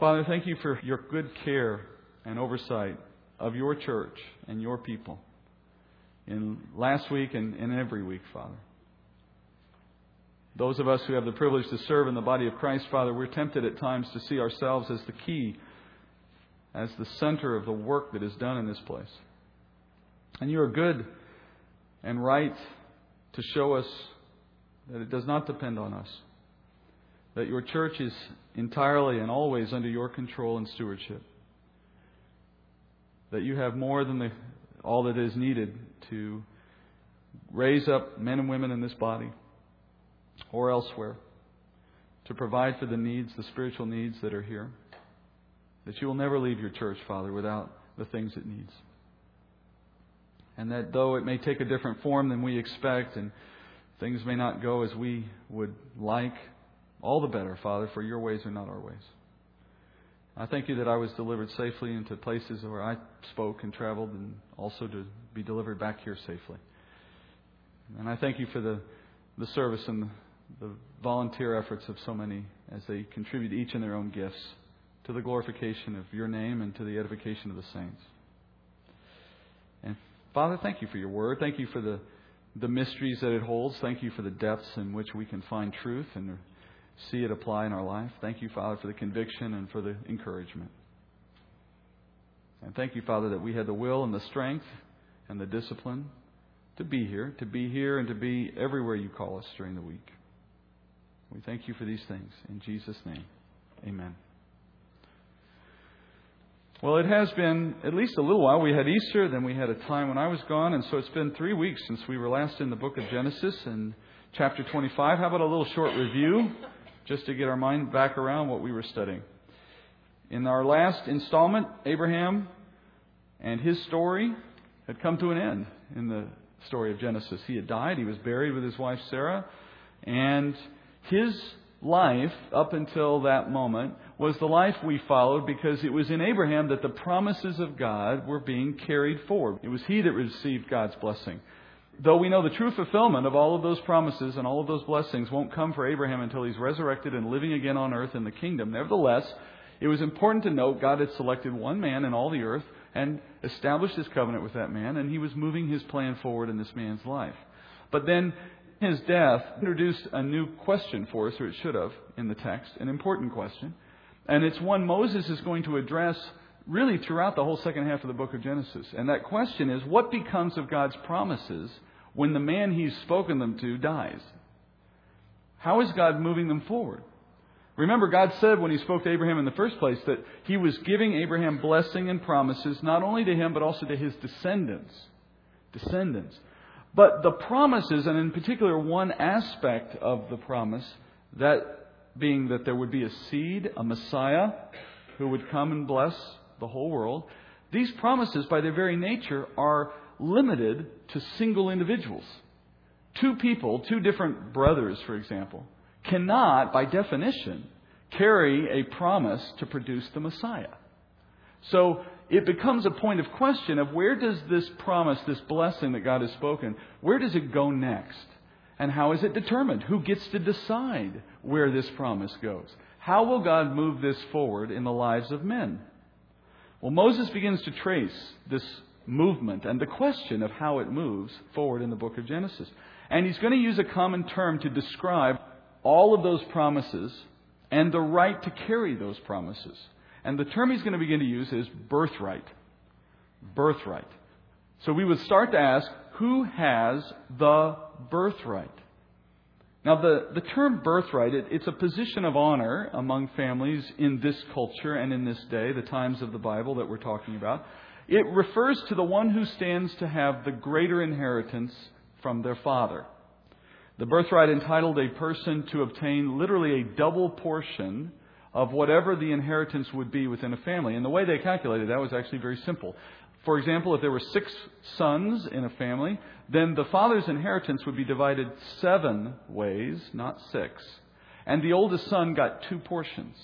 Father, thank you for your good care and oversight of your church and your people in last week and, and every week, Father. Those of us who have the privilege to serve in the body of Christ, Father, we're tempted at times to see ourselves as the key, as the center of the work that is done in this place. And you are good and right to show us that it does not depend on us, that your church is entirely and always under your control and stewardship, that you have more than the, all that is needed to raise up men and women in this body or elsewhere to provide for the needs, the spiritual needs that are here. That you will never leave your church, Father, without the things it needs. And that though it may take a different form than we expect and things may not go as we would like, all the better, Father, for your ways are not our ways. I thank you that I was delivered safely into places where I spoke and traveled and also to be delivered back here safely. And I thank you for the, the service and the, volunteer efforts of so many as they contribute each in their own gifts to the glorification of your name and to the edification of the saints. And Father, thank you for your word. Thank you for the, the mysteries that it holds. Thank you for the depths in which we can find truth and see it apply in our life. Thank you, Father, for the conviction and for the encouragement. And thank you, Father, that we had the will and the strength and the discipline to be here, to be here and to be everywhere you call us during the week. We thank you for these things. In Jesus' name, amen. Well, it has been at least a little while. We had Easter, then we had a time when I was gone, and so it's been three weeks since we were last in the book of Genesis and chapter 25. How about a little short review just to get our mind back around what we were studying? In our last installment, Abraham and his story had come to an end in the story of Genesis. He had died, he was buried with his wife Sarah, and his life up until that moment was the life we followed because it was in Abraham that the promises of God were being carried forward. It was he that received God's blessing. Though we know the true fulfillment of all of those promises and all of those blessings won't come for Abraham until he's resurrected and living again on earth in the kingdom, nevertheless, it was important to note God had selected one man in all the earth and established his covenant with that man, and he was moving his plan forward in this man's life. But then his death introduced a new question for us, or it should have in the text, an important question. And it's one Moses is going to address really throughout the whole second half of the book of Genesis. And that question is what becomes of God's promises when the man he's spoken them to dies? How is God moving them forward? Remember, God said when He spoke to Abraham in the first place that He was giving Abraham blessing and promises, not only to him, but also to his descendants. Descendants. But the promises, and in particular one aspect of the promise, that being that there would be a seed, a Messiah, who would come and bless the whole world, these promises, by their very nature, are limited to single individuals. Two people, two different brothers, for example, cannot, by definition, carry a promise to produce the Messiah. So it becomes a point of question of where does this promise, this blessing that God has spoken, where does it go next? And how is it determined? Who gets to decide where this promise goes? How will God move this forward in the lives of men? Well, Moses begins to trace this movement and the question of how it moves forward in the book of Genesis. And he's going to use a common term to describe all of those promises and the right to carry those promises. And the term he's going to begin to use is birthright. Birthright. So we would start to ask, who has the birthright? Now, the, the term birthright, it, it's a position of honor among families in this culture and in this day, the times of the Bible that we're talking about. It refers to the one who stands to have the greater inheritance from their father. The birthright entitled a person to obtain literally a double portion of whatever the inheritance would be within a family. And the way they calculated that was actually very simple. For example, if there were six sons in a family, then the father's inheritance would be divided seven ways, not six. And the oldest son got two portions,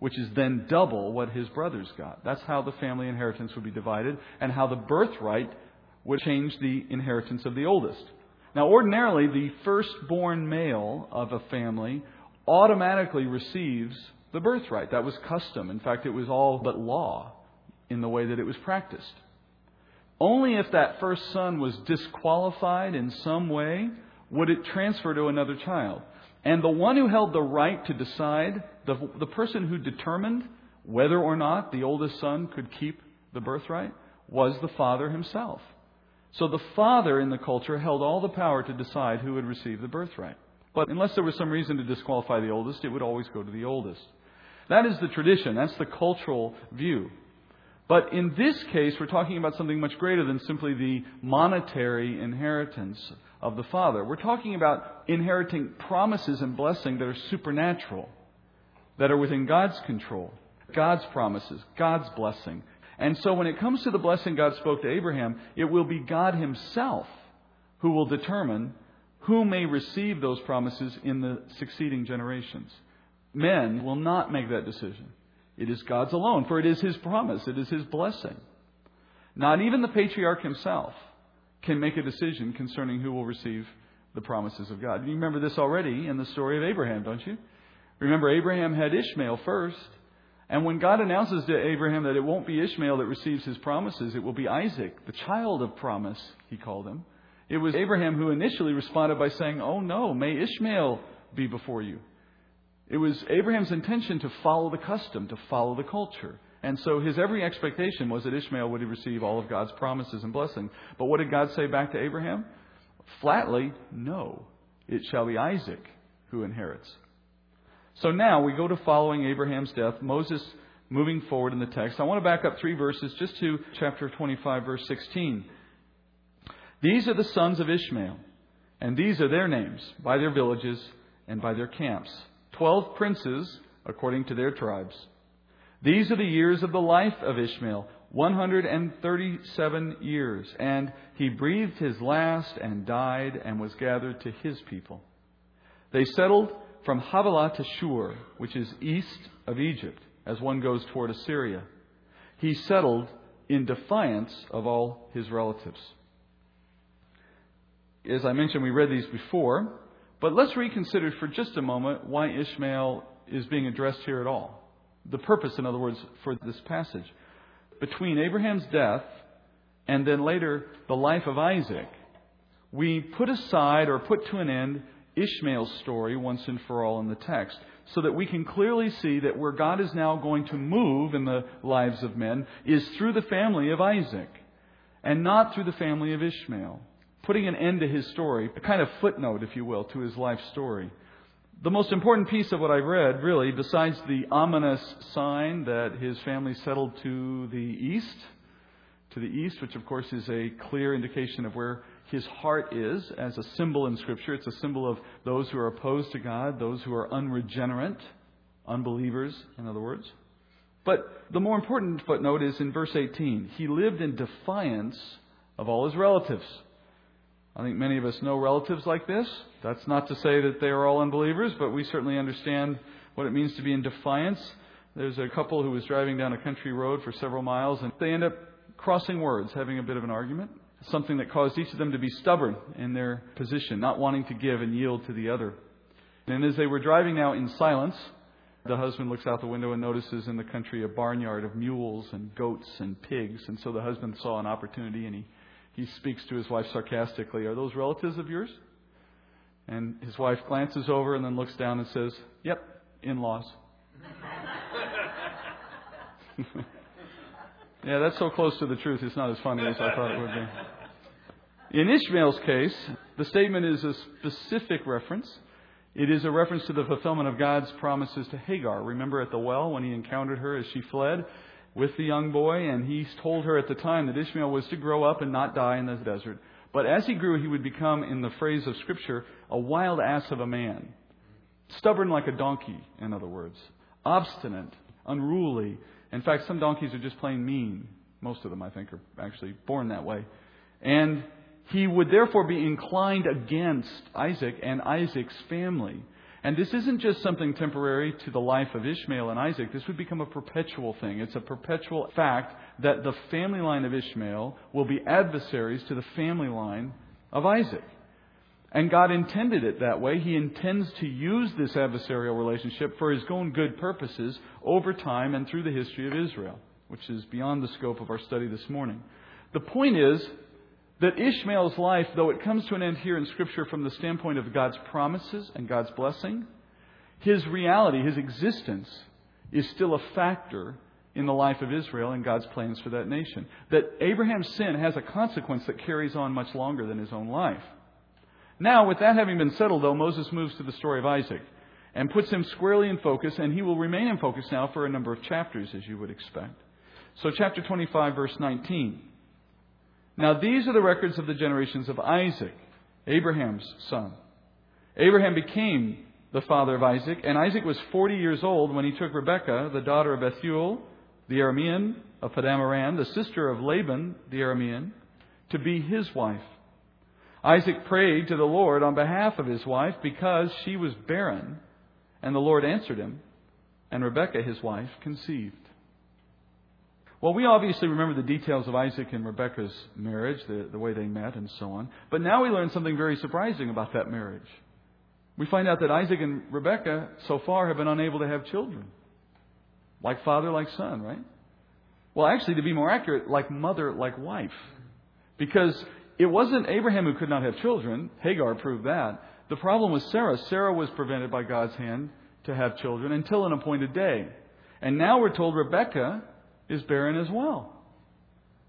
which is then double what his brothers got. That's how the family inheritance would be divided, and how the birthright would change the inheritance of the oldest. Now, ordinarily, the firstborn male of a family automatically receives the birthright. That was custom. In fact, it was all but law in the way that it was practiced. Only if that first son was disqualified in some way would it transfer to another child. And the one who held the right to decide, the, the person who determined whether or not the oldest son could keep the birthright, was the father himself. So the father in the culture held all the power to decide who would receive the birthright. But unless there was some reason to disqualify the oldest, it would always go to the oldest. That is the tradition. That's the cultural view. But in this case, we're talking about something much greater than simply the monetary inheritance of the Father. We're talking about inheriting promises and blessing that are supernatural, that are within God's control, God's promises, God's blessing. And so when it comes to the blessing God spoke to Abraham, it will be God Himself who will determine who may receive those promises in the succeeding generations. Men will not make that decision. It is God's alone, for it is His promise, it is His blessing. Not even the patriarch himself can make a decision concerning who will receive the promises of God. You remember this already in the story of Abraham, don't you? Remember, Abraham had Ishmael first. And when God announces to Abraham that it won't be Ishmael that receives his promises, it will be Isaac, the child of promise, he called him. It was Abraham who initially responded by saying, Oh no, may Ishmael be before you. It was Abraham's intention to follow the custom, to follow the culture. And so his every expectation was that Ishmael would receive all of God's promises and blessing. But what did God say back to Abraham? Flatly, no. It shall be Isaac who inherits. So now we go to following Abraham's death, Moses moving forward in the text. I want to back up three verses just to chapter 25, verse 16. These are the sons of Ishmael, and these are their names, by their villages and by their camps twelve princes according to their tribes. These are the years of the life of Ishmael, 137 years. And he breathed his last and died and was gathered to his people. They settled from Havilah to Shur, which is east of Egypt, as one goes toward Assyria. He settled in defiance of all his relatives. As I mentioned, we read these before. But let's reconsider for just a moment why Ishmael is being addressed here at all. The purpose, in other words, for this passage. Between Abraham's death and then later the life of Isaac, we put aside or put to an end Ishmael's story once and for all in the text so that we can clearly see that where God is now going to move in the lives of men is through the family of Isaac and not through the family of Ishmael putting an end to his story, a kind of footnote, if you will, to his life story. The most important piece of what I've read, really, besides the ominous sign that his family settled to the east, to the east, which of course is a clear indication of where his heart is as a symbol in Scripture. It's a symbol of those who are opposed to God, those who are unregenerate, unbelievers, in other words. But the more important footnote is in verse 18. He lived in defiance of all his relatives. I think many of us know relatives like this. That's not to say that they are all unbelievers, but we certainly understand what it means to be in defiance. There's a couple who was driving down a country road for several miles, and they end up crossing words, having a bit of an argument. Something that caused each of them to be stubborn in their position, not wanting to give and yield to the other. And as they were driving now in silence, the husband looks out the window and notices in the country a barnyard of mules and goats and pigs. And so the husband saw an opportunity and he he speaks to his wife sarcastically, Are those relatives of yours? And his wife glances over and then looks down and says, Yep, in laws. yeah, that's so close to the truth, it's not as funny as I thought it would be. In Ishmael's case, the statement is a specific reference. It is a reference to the fulfillment of God's promises to Hagar. Remember at the well when he encountered her as she fled? with the young boy, and he told her at the time that Ishmael was to grow up and not die in the desert. But as he grew, he would become, in the phrase of Scripture, a wild ass of a man. Stubborn like a donkey, in other words. Obstinate, unruly. In fact, some donkeys are just plain mean. Most of them, I think, are actually born that way. And he would therefore be inclined against Isaac and Isaac's family. And this isn't just something temporary to the life of Ishmael and Isaac. This would become a perpetual thing. It's a perpetual fact that the family line of Ishmael will be adversaries to the family line of Isaac. And God intended it that way. He intends to use this adversarial relationship for His own good purposes over time and through the history of Israel, which is beyond the scope of our study this morning. The point is that Ishmael's life, though it comes to an end here in Scripture from the standpoint of God's promises and God's blessing, his reality, his existence, is still a factor in the life of Israel and God's plans for that nation. That Abraham's sin has a consequence that carries on much longer than his own life. Now, with that having been settled, though, Moses moves to the story of Isaac and puts him squarely in focus, and he will remain in focus now for a number of chapters, as you would expect. So, chapter 25, verse 19. Now, these are the records of the generations of Isaac, Abraham's son. Abraham became the father of Isaac, and Isaac was 40 years old when he took Rebekah, the daughter of Bethuel, the Aramean of Paddan the sister of Laban, the Aramean, to be his wife. Isaac prayed to the Lord on behalf of his wife because she was barren, and the Lord answered him, and Rebekah, his wife, conceived. Well, we obviously remember the details of Isaac and Rebekah's marriage, the, the way they met, and so on. But now we learn something very surprising about that marriage. We find out that Isaac and Rebekah so far have been unable to have children. Like father, like son, right? Well, actually, to be more accurate, like mother, like wife. Because it wasn't Abraham who could not have children. Hagar proved that. The problem was Sarah. Sarah was prevented by God's hand to have children until an appointed day. And now we're told Rebecca is barren as well.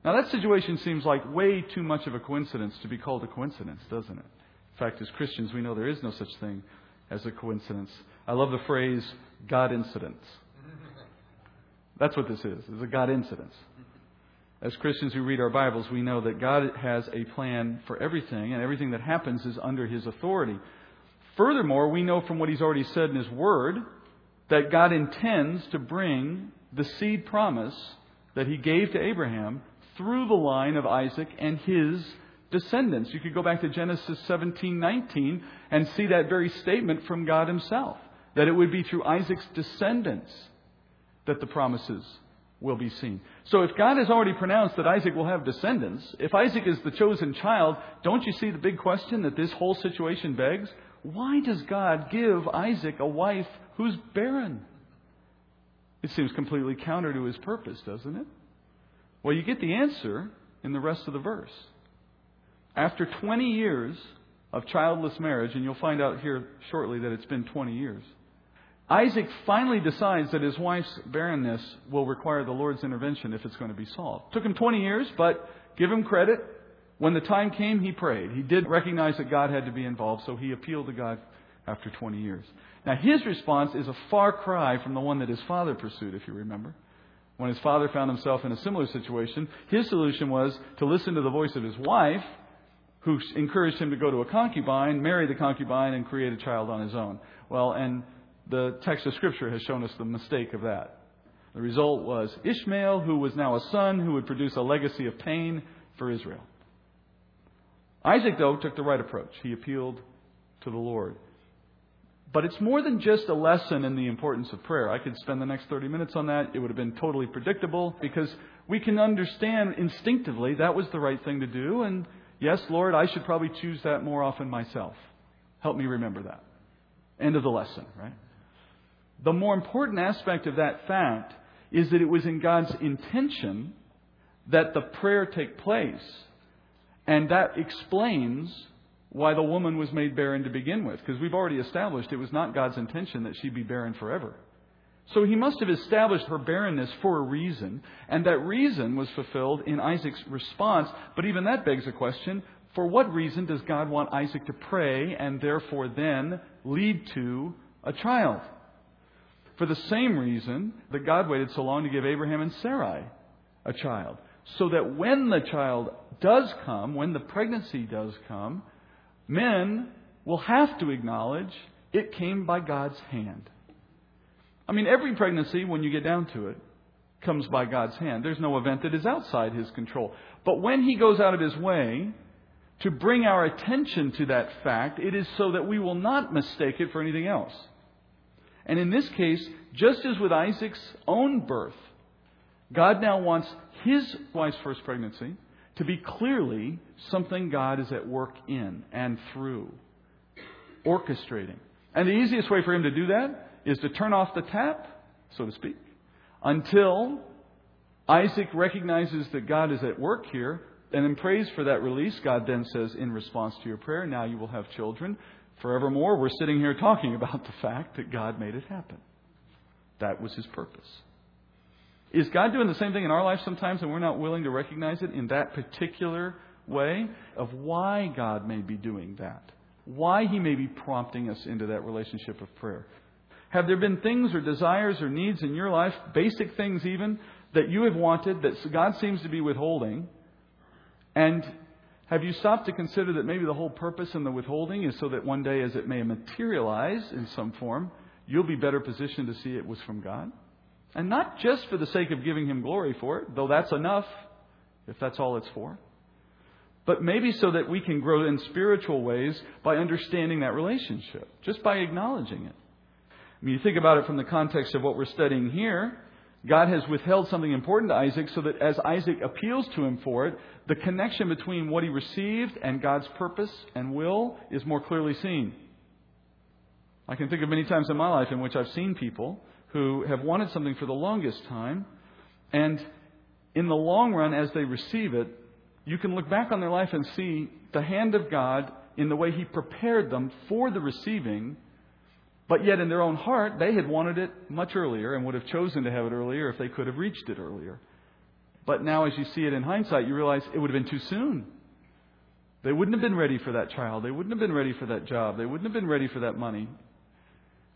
Now, that situation seems like way too much of a coincidence to be called a coincidence, doesn't it? In fact, as Christians, we know there is no such thing as a coincidence. I love the phrase God incidents. That's what this is. It's a God incidence. As Christians who read our Bibles, we know that God has a plan for everything, and everything that happens is under His authority. Furthermore, we know from what He's already said in His Word that God intends to bring the seed promise that he gave to Abraham through the line of Isaac and his descendants. You could go back to Genesis 17:19 and see that very statement from God himself that it would be through Isaac's descendants that the promises will be seen. So if God has already pronounced that Isaac will have descendants, if Isaac is the chosen child, don't you see the big question that this whole situation begs? Why does God give Isaac a wife who's barren? It seems completely counter to his purpose, doesn't it? Well, you get the answer in the rest of the verse. After 20 years of childless marriage, and you'll find out here shortly that it's been 20 years, Isaac finally decides that his wife's barrenness will require the Lord's intervention if it's going to be solved. Took him 20 years, but give him credit. When the time came, he prayed. He did recognize that God had to be involved, so he appealed to God after 20 years. Now, his response is a far cry from the one that his father pursued, if you remember. When his father found himself in a similar situation, his solution was to listen to the voice of his wife, who encouraged him to go to a concubine, marry the concubine, and create a child on his own. Well, and the text of Scripture has shown us the mistake of that. The result was Ishmael, who was now a son who would produce a legacy of pain for Israel. Isaac, though, took the right approach. He appealed to the Lord. But it's more than just a lesson in the importance of prayer. I could spend the next 30 minutes on that. It would have been totally predictable because we can understand instinctively that was the right thing to do. And yes, Lord, I should probably choose that more often myself. Help me remember that. End of the lesson, right? The more important aspect of that fact is that it was in God's intention that the prayer take place. And that explains why the woman was made barren to begin with, because we've already established it was not God's intention that she be barren forever. So he must have established her barrenness for a reason, and that reason was fulfilled in Isaac's response. But even that begs a question for what reason does God want Isaac to pray and therefore then lead to a child? For the same reason that God waited so long to give Abraham and Sarai a child. So that when the child does come, when the pregnancy does come, men will have to acknowledge it came by God's hand. I mean, every pregnancy, when you get down to it, comes by God's hand. There's no event that is outside His control. But when He goes out of His way to bring our attention to that fact, it is so that we will not mistake it for anything else. And in this case, just as with Isaac's own birth, God now wants his wife's first pregnancy to be clearly something God is at work in and through orchestrating. And the easiest way for him to do that is to turn off the tap, so to speak, until Isaac recognizes that God is at work here and then prays for that release. God then says, in response to your prayer, now you will have children. Forevermore, we're sitting here talking about the fact that God made it happen. That was his purpose. Is God doing the same thing in our life sometimes and we're not willing to recognize it in that particular way of why God may be doing that? Why He may be prompting us into that relationship of prayer? Have there been things or desires or needs in your life, basic things even, that you have wanted that God seems to be withholding? And have you stopped to consider that maybe the whole purpose in the withholding is so that one day, as it may materialize in some form, you'll be better positioned to see it was from God? And not just for the sake of giving Him glory for it, though that's enough, if that's all it's for. But maybe so that we can grow in spiritual ways by understanding that relationship, just by acknowledging it. I mean, you think about it from the context of what we're studying here. God has withheld something important to Isaac so that as Isaac appeals to him for it, the connection between what he received and God's purpose and will is more clearly seen. I can think of many times in my life in which I've seen people who have wanted something for the longest time, and in the long run, as they receive it, you can look back on their life and see the hand of God in the way He prepared them for the receiving, but yet in their own heart, they had wanted it much earlier and would have chosen to have it earlier if they could have reached it earlier. But now, as you see it in hindsight, you realize it would have been too soon. They wouldn't have been ready for that child. They wouldn't have been ready for that job. They wouldn't have been ready for that money.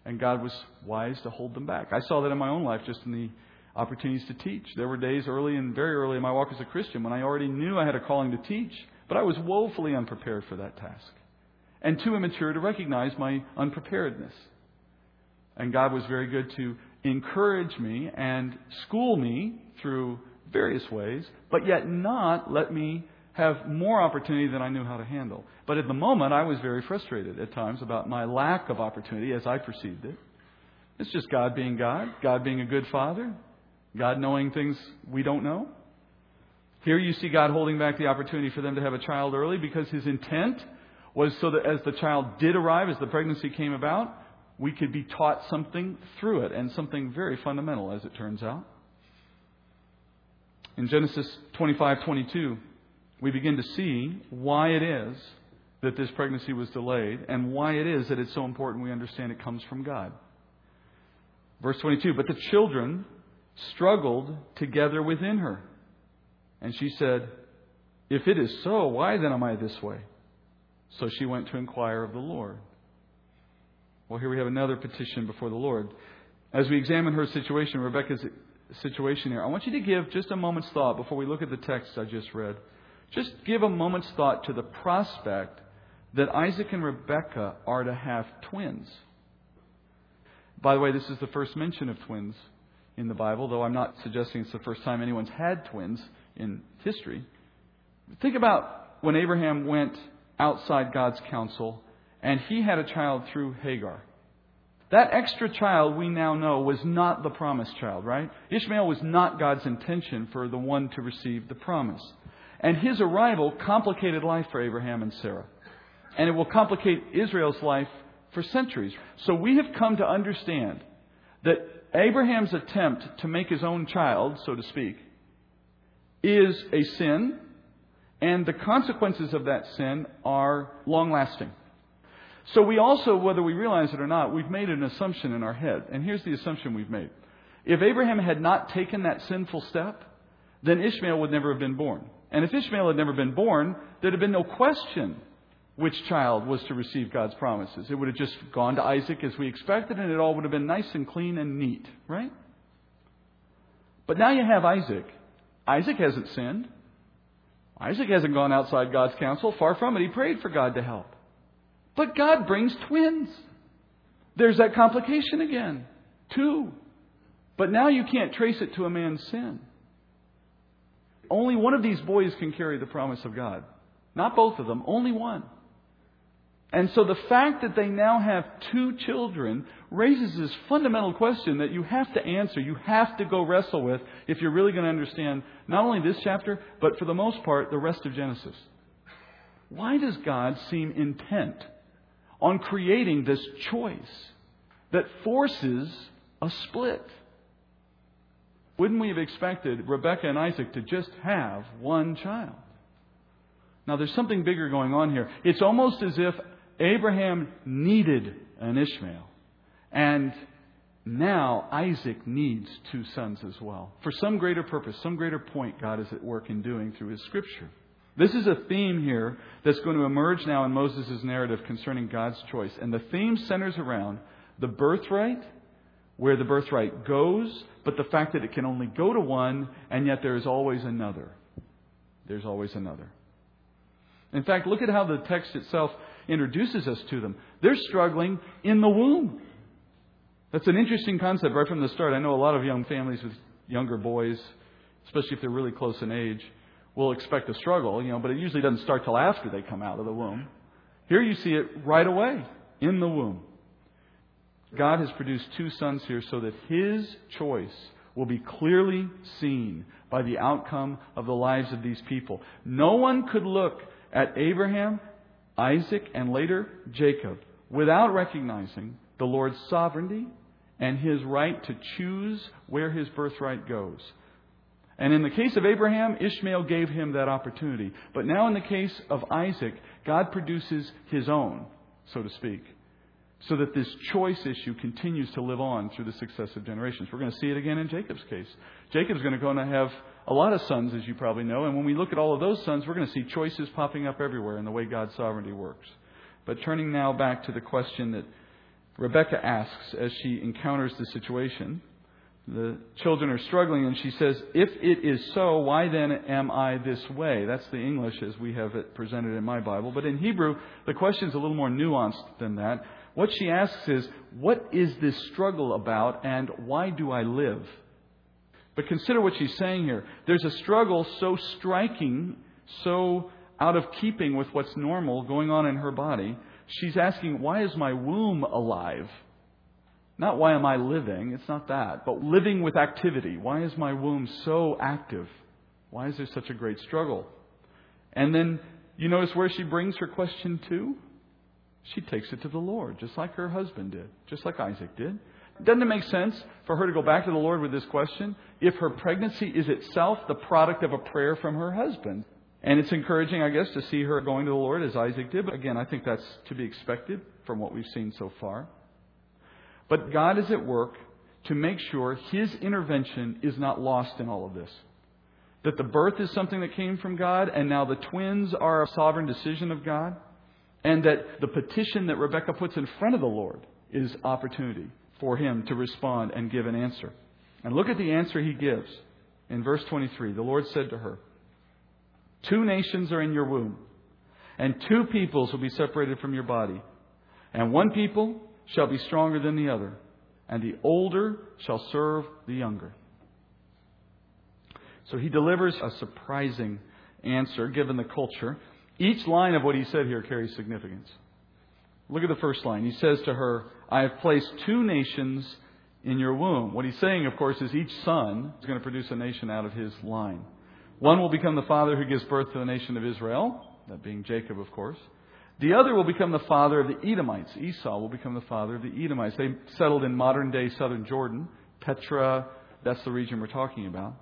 And God was wise to hold them back. I saw that in my own life just in the opportunities to teach. There were days early and very early in my walk as a Christian when I already knew I had a calling to teach, but I was woefully unprepared for that task and too immature to recognize my unpreparedness. And God was very good to encourage me and school me through various ways, but yet not let me have more opportunity than I knew how to handle. But at the moment, I was very frustrated at times about my lack of opportunity as I perceived it. It's just God being God, God being a good father, God knowing things we don't know. Here you see God holding back the opportunity for them to have a child early because his intent was so that as the child did arrive, as the pregnancy came about, we could be taught something through it, and something very fundamental, as it turns out. In Genesis 25:22, we begin to see why it is that this pregnancy was delayed and why it is that it's so important we understand it comes from God. Verse 22 But the children struggled together within her. And she said, If it is so, why then am I this way? So she went to inquire of the Lord. Well, here we have another petition before the Lord. As we examine her situation, Rebecca's situation here, I want you to give just a moment's thought before we look at the text I just read. Just give a moment's thought to the prospect that Isaac and Rebecca are to have twins. By the way, this is the first mention of twins in the Bible, though I'm not suggesting it's the first time anyone's had twins in history. Think about when Abraham went outside God's counsel and he had a child through Hagar. That extra child we now know was not the promised child, right? Ishmael was not God's intention for the one to receive the promise. And his arrival complicated life for Abraham and Sarah. And it will complicate Israel's life for centuries. So we have come to understand that Abraham's attempt to make his own child, so to speak, is a sin, and the consequences of that sin are long lasting. So we also, whether we realize it or not, we've made an assumption in our head. And here's the assumption we've made. If Abraham had not taken that sinful step, then Ishmael would never have been born. And if Ishmael had never been born, there'd have been no question which child was to receive God's promises. It would have just gone to Isaac as we expected, and it all would have been nice and clean and neat, right? But now you have Isaac. Isaac hasn't sinned. Isaac hasn't gone outside God's counsel. Far from it. He prayed for God to help. But God brings twins. There's that complication again. Two. But now you can't trace it to a man's sin. Only one of these boys can carry the promise of God. Not both of them, only one. And so the fact that they now have two children raises this fundamental question that you have to answer, you have to go wrestle with if you're really going to understand not only this chapter, but for the most part, the rest of Genesis. Why does God seem intent on creating this choice that forces a split. Wouldn't we have expected Rebekah and Isaac to just have one child? Now, there's something bigger going on here. It's almost as if Abraham needed an Ishmael. And now Isaac needs two sons as well. For some greater purpose, some greater point God is at work in doing through his scripture. This is a theme here that's going to emerge now in Moses' narrative concerning God's choice. And the theme centers around the birthright, where the birthright goes, but the fact that it can only go to one, and yet there is always another. There's always another. In fact, look at how the text itself introduces us to them. They're struggling in the womb. That's an interesting concept right from the start. I know a lot of young families with younger boys, especially if they're really close in age, will expect a struggle, you know, but it usually doesn't start till after they come out of the womb. Here you see it right away in the womb. God has produced two sons here so that his choice will be clearly seen by the outcome of the lives of these people. No one could look at Abraham, Isaac, and later Jacob without recognizing the Lord's sovereignty and his right to choose where his birthright goes. And in the case of Abraham, Ishmael gave him that opportunity. But now in the case of Isaac, God produces his own, so to speak, so that this choice issue continues to live on through the successive generations. We're going to see it again in Jacob's case. Jacob's going to go and have a lot of sons, as you probably know, and when we look at all of those sons, we're going to see choices popping up everywhere in the way God's sovereignty works. But turning now back to the question that Rebecca asks as she encounters the situation. The children are struggling, and she says, If it is so, why then am I this way? That's the English as we have it presented in my Bible. But in Hebrew, the question is a little more nuanced than that. What she asks is, What is this struggle about, and why do I live? But consider what she's saying here. There's a struggle so striking, so out of keeping with what's normal going on in her body she's asking, why is my womb alive? Not why am I living, it's not that, but living with activity. Why is my womb so active? Why is there such a great struggle? And then you notice where she brings her question to? She takes it to the Lord, just like her husband did, just like Isaac did. Doesn't it make sense for her to go back to the Lord with this question if her pregnancy is itself the product of a prayer from her husband? And it's encouraging, I guess, to see her going to the Lord as Isaac did. But again, I think that's to be expected from what we've seen so far. But God is at work to make sure His intervention is not lost in all of this. That the birth is something that came from God, and now the twins are a sovereign decision of God, and that the petition that Rebecca puts in front of the Lord is opportunity for Him to respond and give an answer. And look at the answer He gives. In verse 23, the Lord said to her, Two nations are in your womb, and two peoples will be separated from your body. And one people shall be stronger than the other, and the older shall serve the younger. So he delivers a surprising answer given the culture. Each line of what he said here carries significance. Look at the first line. He says to her, I have placed two nations in your womb. What he's saying, of course, is each son is going to produce a nation out of his line. One will become the father who gives birth to the nation of Israel, that being Jacob, of course. The other will become the father of the Edomites. Esau will become the father of the Edomites. They settled in modern day southern Jordan. Petra, that's the region we're talking about.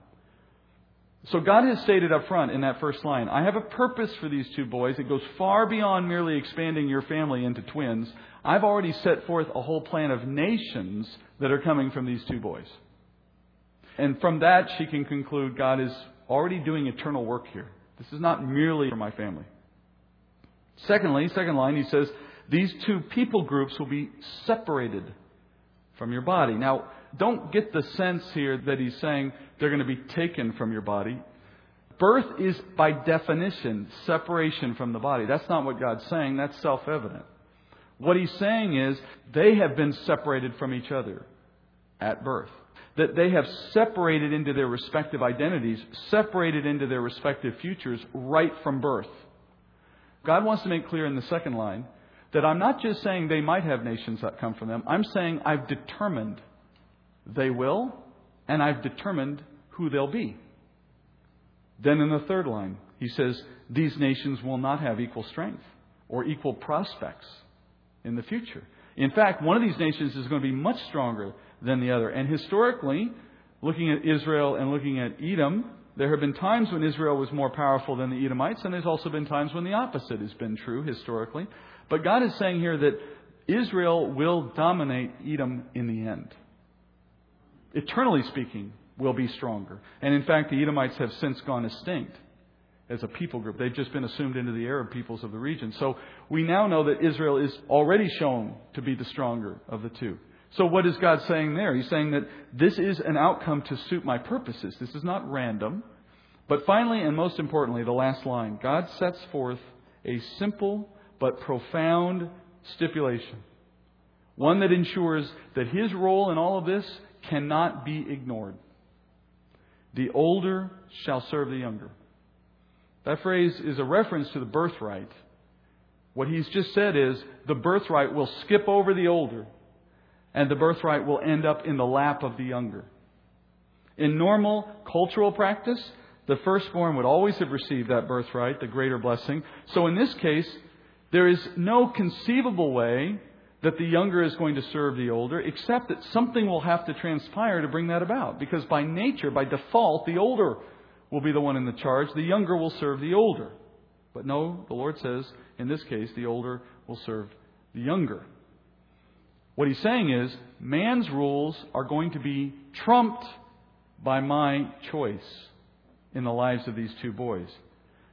So God has stated up front in that first line, I have a purpose for these two boys. It goes far beyond merely expanding your family into twins. I've already set forth a whole plan of nations that are coming from these two boys. And from that, she can conclude God is already doing eternal work here. This is not merely for my family. Secondly, second line, he says, these two people groups will be separated from your body. Now, don't get the sense here that he's saying they're going to be taken from your body. Birth is, by definition, separation from the body. That's not what God's saying, that's self evident. What he's saying is they have been separated from each other at birth that they have separated into their respective identities, separated into their respective futures right from birth. God wants to make clear in the second line that I'm not just saying they might have nations that come from them, I'm saying I've determined they will, and I've determined who they'll be. Then in the third line, he says, These nations will not have equal strength or equal prospects. in the future. In fact, one of these nations is going to be much stronger than the other. And historically, looking at Israel and looking at Edom, there have been times when Israel was more powerful than the Edomites, and there's also been times when the opposite has been true historically. But God is saying here that Israel will dominate Edom in the end. Eternally speaking, will be stronger. And in fact, the Edomites have since gone extinct as a people group. They've just been assumed into the Arab peoples of the region. So we now know that Israel is already shown to be the stronger of the two. So what is God saying there? He's saying that this is an outcome to suit my purposes. This is not random. But finally, and most importantly, the last line God sets forth a simple but profound stipulation. One that ensures that his role in all of this cannot be ignored. The older shall serve the younger. That phrase is a reference to the birthright. What he's just said is the birthright will skip over the older, and the birthright will end up in the lap of the younger. In normal cultural practice, the firstborn would always have received that birthright, the greater blessing. So in this case, there is no conceivable way that the younger is going to serve the older, except that something will have to transpire to bring that about. Because by nature, by default, the older will be the one in the charge, the younger will serve the older. But no, the Lord says, in this case, the older will serve the younger. What he's saying is, man's rules are going to be trumped by my choice in the lives of these two boys.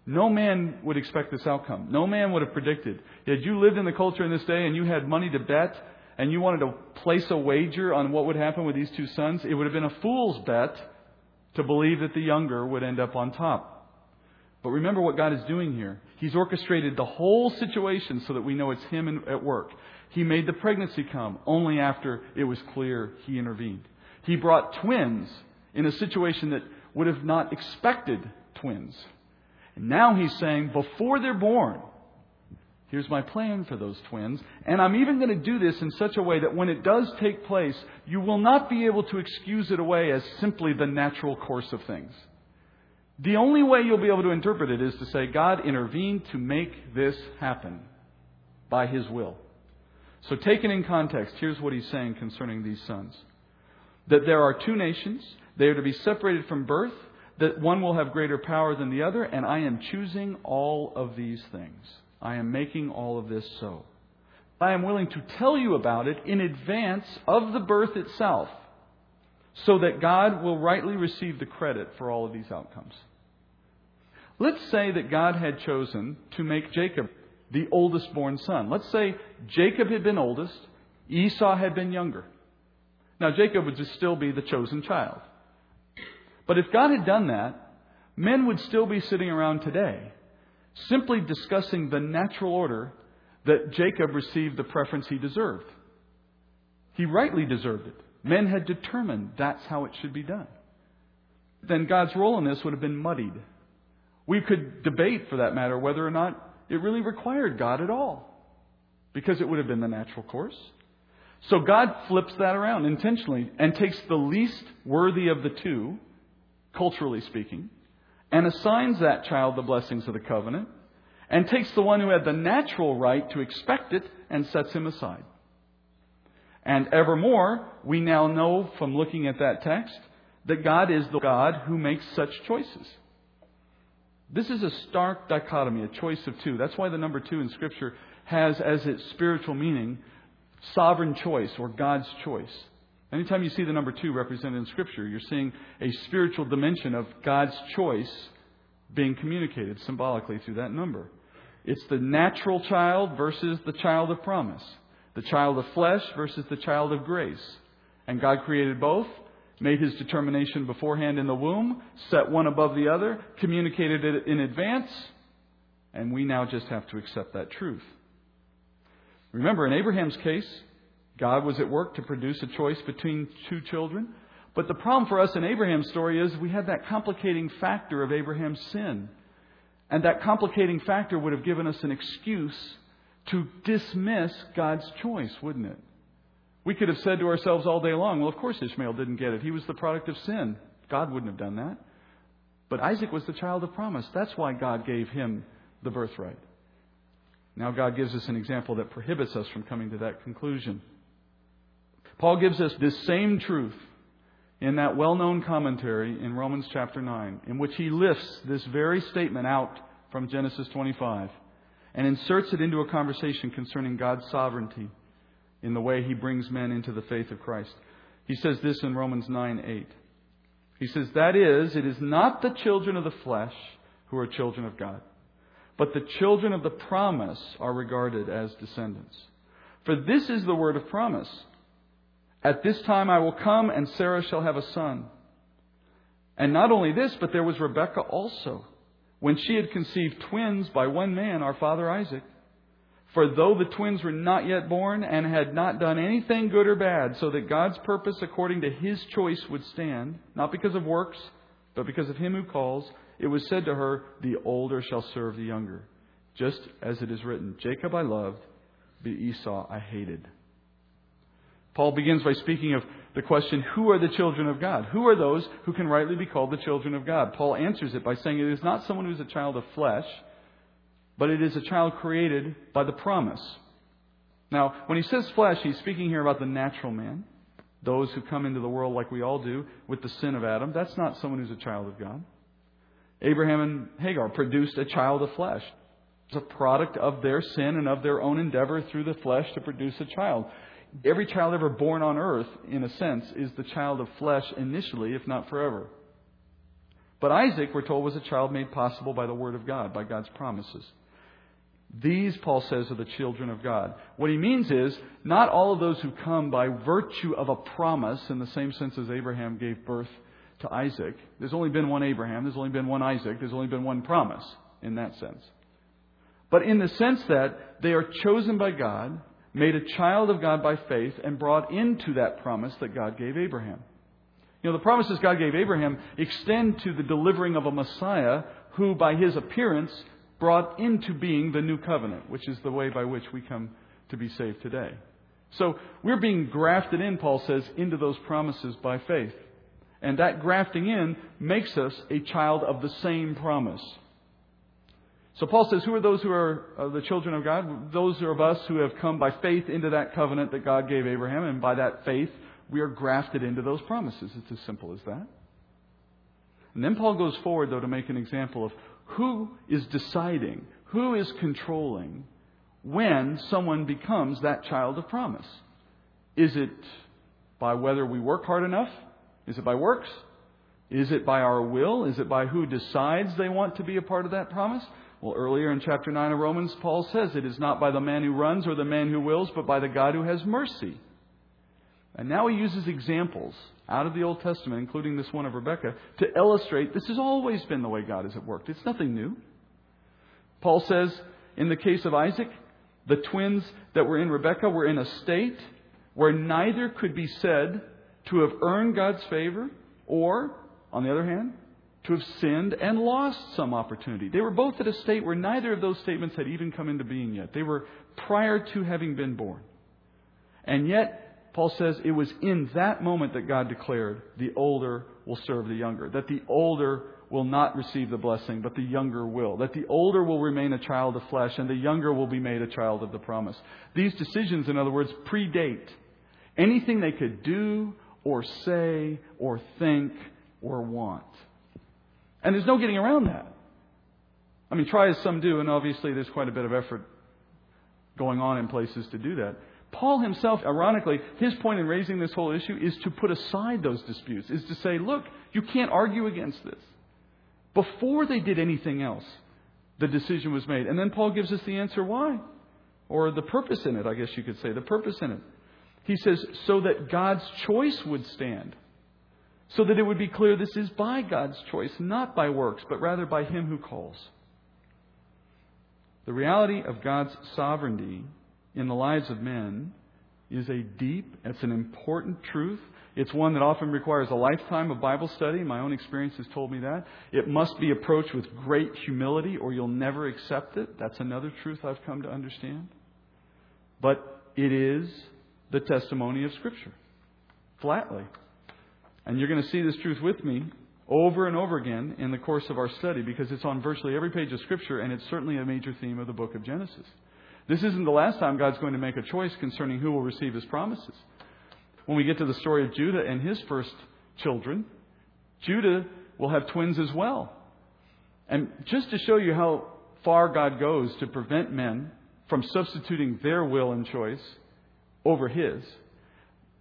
No man would expect this outcome. No man would have predicted. Had you lived in the culture in this day and you had money to bet and you wanted to place a wager on what would happen with these two sons, it would have been a fool's bet to believe that the younger would end up on top. But remember what God is doing here. He's orchestrated the whole situation so that we know it's Him at work. He made the pregnancy come only after it was clear He intervened. He brought twins in a situation that would have not expected twins. And now He's saying, before they're born, Here's my plan for those twins. And I'm even going to do this in such a way that when it does take place, you will not be able to excuse it away as simply the natural course of things. The only way you'll be able to interpret it is to say, God intervened to make this happen by His will. So, taken in context, here's what He's saying concerning these sons that there are two nations, they are to be separated from birth, that one will have greater power than the other, and I am choosing all of these things. I am making all of this so. I am willing to tell you about it in advance of the birth itself so that God will rightly receive the credit for all of these outcomes. Let's say that God had chosen to make Jacob the oldest born son. Let's say Jacob had been oldest, Esau had been younger. Now, Jacob would just still be the chosen child. But if God had done that, men would still be sitting around today simply discussing the natural order that Jacob received the preference he deserved. He rightly deserved it. Men had determined that's how it should be done. Then God's role in this would have been muddied. We could debate, for that matter, whether or not it really required God at all, because it would have been the natural course. So God flips that around intentionally and takes the least worthy of the two, culturally speaking, and assigns that child the blessings of the covenant, and takes the one who had the natural right to expect it and sets him aside. And evermore, we now know from looking at that text that God is the God who makes such choices. This is a stark dichotomy, a choice of two. That's why the number two in Scripture has as its spiritual meaning sovereign choice or God's choice. Anytime you see the number two represented in Scripture, you're seeing a spiritual dimension of God's choice being communicated symbolically through that number. It's the natural child versus the child of promise, the child of flesh versus the child of grace. And God created both, made his determination beforehand in the womb, set one above the other, communicated it in advance, and we now just have to accept that truth. Remember, in Abraham's case, God was at work to produce a choice between two children. But the problem for us in Abraham's story is we had that complicating factor of Abraham's sin. And that complicating factor would have given us an excuse to dismiss God's choice, wouldn't it? We could have said to ourselves all day long, well, of course Ishmael didn't get it. He was the product of sin. God wouldn't have done that. But Isaac was the child of promise. That's why God gave him the birthright. Now God gives us an example that prohibits us from coming to that conclusion. Paul gives us this same truth in that well known commentary in Romans chapter 9, in which he lifts this very statement out from Genesis 25 and inserts it into a conversation concerning God's sovereignty in the way he brings men into the faith of Christ. He says this in Romans 9 8. He says, That is, it is not the children of the flesh who are children of God, but the children of the promise are regarded as descendants. For this is the word of promise. At this time I will come, and Sarah shall have a son. And not only this, but there was Rebekah also, when she had conceived twins by one man, our father Isaac. For though the twins were not yet born and had not done anything good or bad, so that God's purpose according to his choice would stand, not because of works, but because of him who calls, it was said to her, The older shall serve the younger. Just as it is written, Jacob I loved, but Esau I hated. Paul begins by speaking of the question, who are the children of God? Who are those who can rightly be called the children of God? Paul answers it by saying it is not someone who is a child of flesh, but it is a child created by the promise. Now, when he says flesh, he's speaking here about the natural man, those who come into the world like we all do with the sin of Adam. That's not someone who's a child of God. Abraham and Hagar produced a child of flesh. It's a product of their sin and of their own endeavor through the flesh to produce a child every child ever born on earth, in a sense, is the child of flesh initially, if not forever. But Isaac, we're told, was a child made possible by the Word of God, by God's promises. These, Paul says, are the children of God. What he means is, not all of those who come by virtue of a promise, in the same sense as Abraham gave birth to Isaac. There's only been one Abraham, there's only been one Isaac, there's only been one promise, in that sense. But in the sense that they are chosen by God, made a child of God by faith, and brought into that promise that God gave Abraham. You know, the promises God gave Abraham extend to the delivering of a Messiah who, by his appearance, brought into being the new covenant, which is the way by which we come to be saved today. So we're being grafted in, Paul says, into those promises by faith. And that grafting in makes us a child of the same promise. So Paul says, Who are those who are uh, the children of God? Those are of us who have come by faith into that covenant that God gave Abraham, and by that faith, we are grafted into those promises. It's as simple as that. And then Paul goes forward, though, to make an example of who is deciding, who is controlling when someone becomes that child of promise. Is it by whether we work hard enough? Is it by works? Is it by our will? Is it by who decides they want to be a part of that promise? Well, earlier in chapter 9 of Romans, Paul says it is not by the man who runs or the man who wills, but by the God who has mercy. And now he uses examples out of the Old Testament, including this one of Rebekah, to illustrate this has always been the way God has worked. It's nothing new. Paul says, in the case of Isaac, the twins that were in Rebekah were in a state where neither could be said to have earned God's favor, or, on the other hand, to have sinned and lost some opportunity. They were both at a state where neither of those statements had even come into being yet. They were prior to having been born. And yet, Paul says it was in that moment that God declared the older will serve the younger, that the older will not receive the blessing, but the younger will, that the older will remain a child of flesh and the younger will be made a child of the promise. These decisions, in other words, predate anything they could do or say or think or want. And there's no getting around that. I mean, try as some do, and obviously there's quite a bit of effort going on in places to do that. Paul himself, ironically, his point in raising this whole issue is to put aside those disputes, is to say, look, you can't argue against this. Before they did anything else, the decision was made. And then Paul gives us the answer why, or the purpose in it, I guess you could say, the purpose in it. He says, so that God's choice would stand so that it would be clear this is by God's choice, not by works, but rather by Him who calls. The reality of God's sovereignty in the lives of men is a deep, it's an important truth. It's one that often requires a lifetime of Bible study. My own experience has told me that. It must be approached with great humility or you'll never accept it. That's another truth I've come to understand. But it is the testimony of Scripture. Flatly. And you're going to see this truth with me over and over again in the course of our study because it's on virtually every page of Scripture and it's certainly a major theme of the book of Genesis. This isn't the last time God's going to make a choice concerning who will receive his promises. When we get to the story of Judah and his first children, Judah will have twins as well. And just to show you how far God goes to prevent men from substituting their will and choice over his,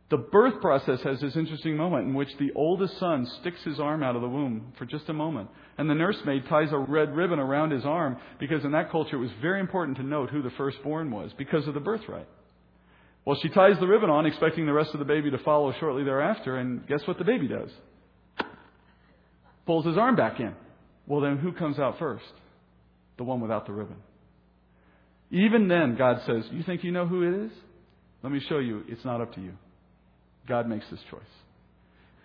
the birth process has this interesting moment in which the oldest son sticks his arm out of the womb for just a moment. And the nursemaid ties a red ribbon around his arm because in that culture it was very important to note who the firstborn was because of the birthright. Well, she ties the ribbon on, expecting the rest of the baby to follow shortly thereafter, and guess what the baby does? Pulls his arm back in. Well, then who comes out first? The one without the ribbon. Even then, God says, You think you know who it is? Let me show you. It's not up to you. God makes this choice.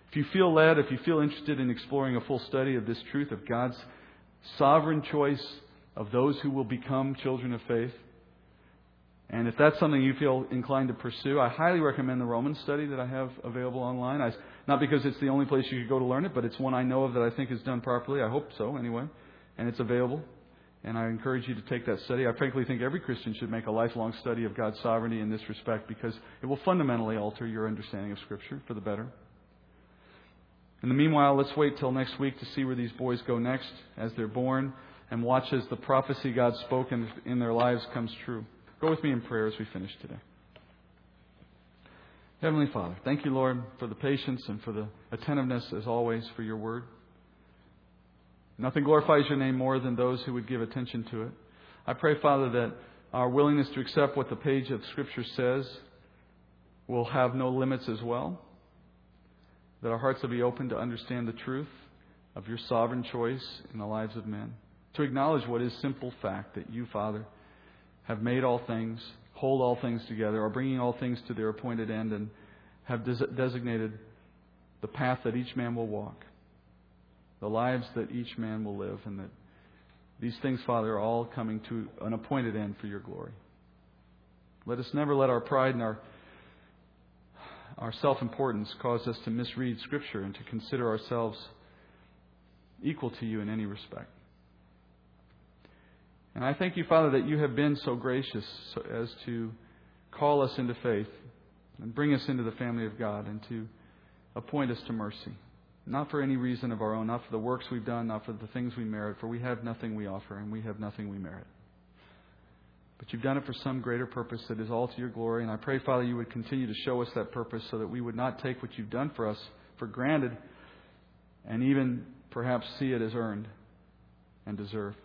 If you feel led, if you feel interested in exploring a full study of this truth of God's sovereign choice of those who will become children of faith, and if that's something you feel inclined to pursue, I highly recommend the Romans study that I have available online. I, not because it's the only place you could go to learn it, but it's one I know of that I think is done properly. I hope so, anyway. And it's available. And I encourage you to take that study. I frankly think every Christian should make a lifelong study of God's sovereignty in this respect because it will fundamentally alter your understanding of Scripture for the better. In the meanwhile, let's wait till next week to see where these boys go next as they're born and watch as the prophecy God spoke in, in their lives comes true. Go with me in prayer as we finish today. Heavenly Father, thank you, Lord, for the patience and for the attentiveness, as always, for your word. Nothing glorifies your name more than those who would give attention to it. I pray, Father, that our willingness to accept what the page of Scripture says will have no limits as well. That our hearts will be open to understand the truth of your sovereign choice in the lives of men. To acknowledge what is simple fact that you, Father, have made all things, hold all things together, are bringing all things to their appointed end, and have des- designated the path that each man will walk the lives that each man will live, and that these things, Father, are all coming to an appointed end for your glory. Let us never let our pride and our, our self importance cause us to misread Scripture and to consider ourselves equal to you in any respect. And I thank you, Father, that you have been so gracious as to call us into faith and bring us into the family of God and to appoint us to mercy. Not for any reason of our own, not for the works we've done, not for the things we merit, for we have nothing we offer and we have nothing we merit. But you've done it for some greater purpose that is all to your glory. And I pray, Father, you would continue to show us that purpose so that we would not take what you've done for us for granted and even perhaps see it as earned and deserved.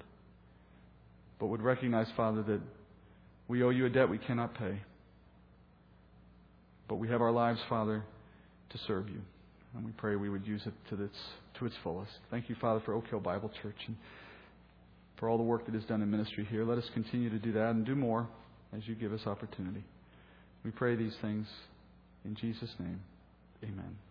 But would recognize, Father, that we owe you a debt we cannot pay. But we have our lives, Father, to serve you. And we pray we would use it to its, to its fullest. Thank you, Father, for Oak Hill Bible Church and for all the work that is done in ministry here. Let us continue to do that and do more as you give us opportunity. We pray these things in Jesus' name. Amen.